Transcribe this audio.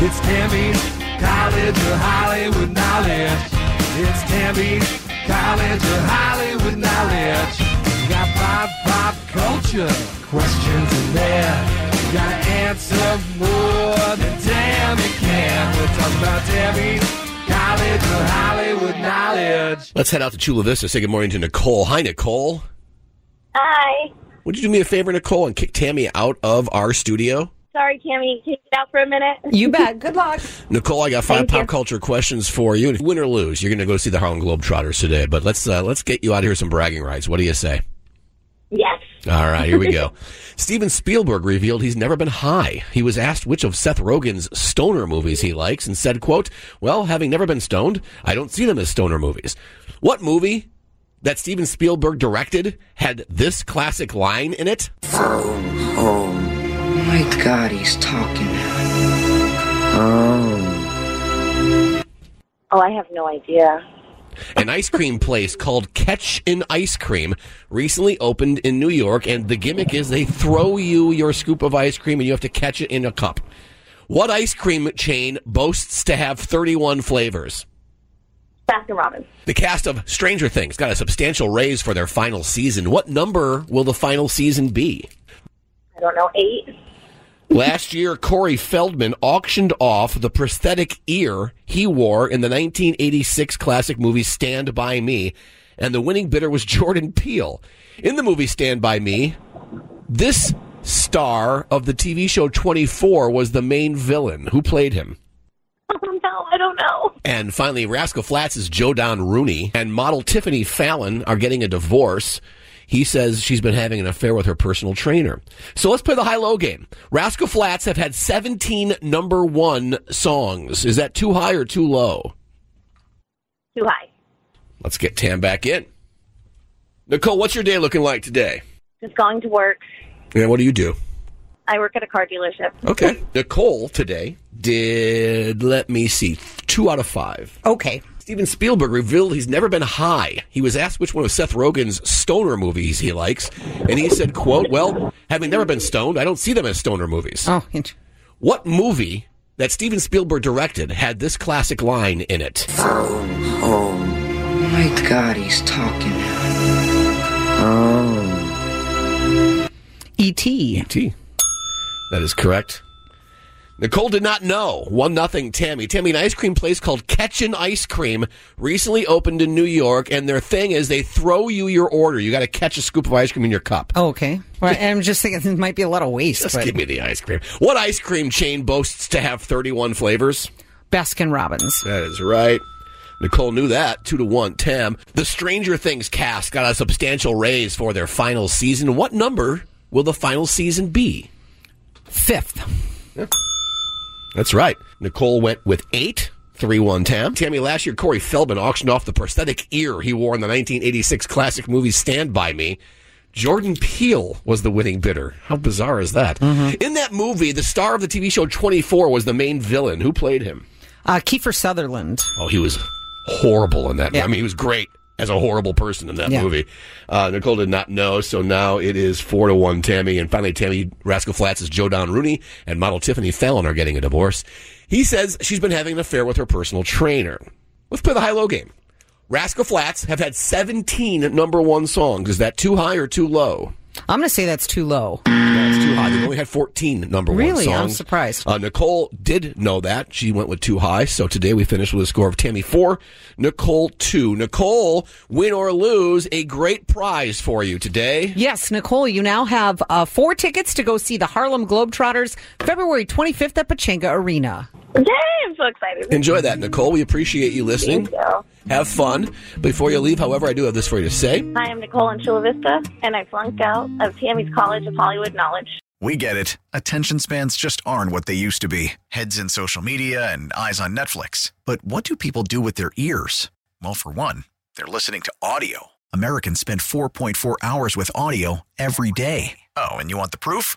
It's Tammy's College of Hollywood Knowledge. It's Tammy's College of Hollywood Knowledge. You got pop, pop culture questions in there. You gotta answer more than Tammy can. We're talking about Tammy's College of Hollywood Knowledge. Let's head out to Chula Vista. Say good morning to Nicole. Hi, Nicole. Hi. Would you do me a favor, Nicole, and kick Tammy out of our studio? Sorry, Tammy. Can you get out for a minute? You bet. Good luck. Nicole, I got five Thank pop you. culture questions for you. Win or lose, you're going to go see the Harlem Globetrotters today. But let's uh, let's get you out of here some bragging rights. What do you say? Yes. All right, here we go. Steven Spielberg revealed he's never been high. He was asked which of Seth Rogen's stoner movies he likes and said, quote, Well, having never been stoned, I don't see them as stoner movies. What movie that Steven Spielberg directed had this classic line in it? Oh my god, he's talking now. Oh. Oh, I have no idea. An ice cream place called Catch an Ice Cream recently opened in New York, and the gimmick is they throw you your scoop of ice cream and you have to catch it in a cup. What ice cream chain boasts to have 31 flavors? Baskin Robbins. The cast of Stranger Things got a substantial raise for their final season. What number will the final season be? I don't know. Eight. Last year, Corey Feldman auctioned off the prosthetic ear he wore in the 1986 classic movie Stand By Me, and the winning bidder was Jordan Peele. In the movie Stand By Me, this star of the TV show 24 was the main villain. Who played him? Oh no, I don't know. And finally, Rascal Flatts' Joe Don Rooney and model Tiffany Fallon are getting a divorce. He says she's been having an affair with her personal trainer. So let's play the high-low game. Rascal Flatts have had 17 number one songs. Is that too high or too low? Too high. Let's get Tam back in. Nicole, what's your day looking like today? Just going to work. And what do you do? I work at a car dealership. Okay. Nicole today did, let me see, two out of five. Okay. Steven Spielberg revealed he's never been high. He was asked which one of Seth Rogen's stoner movies he likes, and he said, quote, well, having never been stoned, I don't see them as stoner movies. Oh, int- What movie that Steven Spielberg directed had this classic line in it? Oh my god, he's talking. Oh. E.T. T. That is correct. Nicole did not know. One nothing Tammy. Tammy, an ice cream place called Ketchin Ice Cream recently opened in New York, and their thing is they throw you your order. You got to catch a scoop of ice cream in your cup. Oh, okay. Well, I'm just thinking it might be a lot of waste. Just but give me the ice cream. What ice cream chain boasts to have 31 flavors? Baskin Robbins. That is right. Nicole knew that. Two to one. Tam. The Stranger Things cast got a substantial raise for their final season. What number will the final season be? Fifth. That's right. Nicole went with eight. 3 1 Tam. Tammy, last year, Corey Feldman auctioned off the prosthetic ear he wore in the 1986 classic movie Stand By Me. Jordan Peele was the winning bidder. How bizarre is that? In that movie, the star of the TV show 24 was the main villain. Who played him? Uh, Kiefer Sutherland. Oh, he was horrible in that. Yeah. I mean, he was great as a horrible person in that Yeah. movie. Uh, Nicole did not know, so now it is four to one Tammy. And finally, Tammy Rascal Flatts is Joe Don Rooney and model Tiffany Fallon are getting a divorce. He says she's been having an affair with her personal trainer. Let's play the high low game. Rascal Flatts have had 17 number one songs. Is that too high or too low? I'm going to say that's too low. That's too high. They've only had 14 number one songs. Really? I'm surprised. Uh, Nicole did know that. She went with too high. So today we finished with a score of Tammy 4, Nicole 2. Nicole, win or lose, a great prize for you today. Yes, Nicole, you now have uh, four tickets to go see the Harlem Globetrotters February 25th at Pechanga Arena. Yay! I'm so excited. Enjoy that, Nicole. We appreciate you listening. Thank you. Have fun. Before you leave, however, I do have this for you to say. Hi, I'm Nicole in Chula Vista, and I flunked out of Tammy's College of Hollywood Knowledge. We get it. Attention spans just aren't what they used to be heads in social media and eyes on Netflix. But what do people do with their ears? Well, for one, they're listening to audio. Americans spend 4.4 hours with audio every day. Oh, and you want the proof?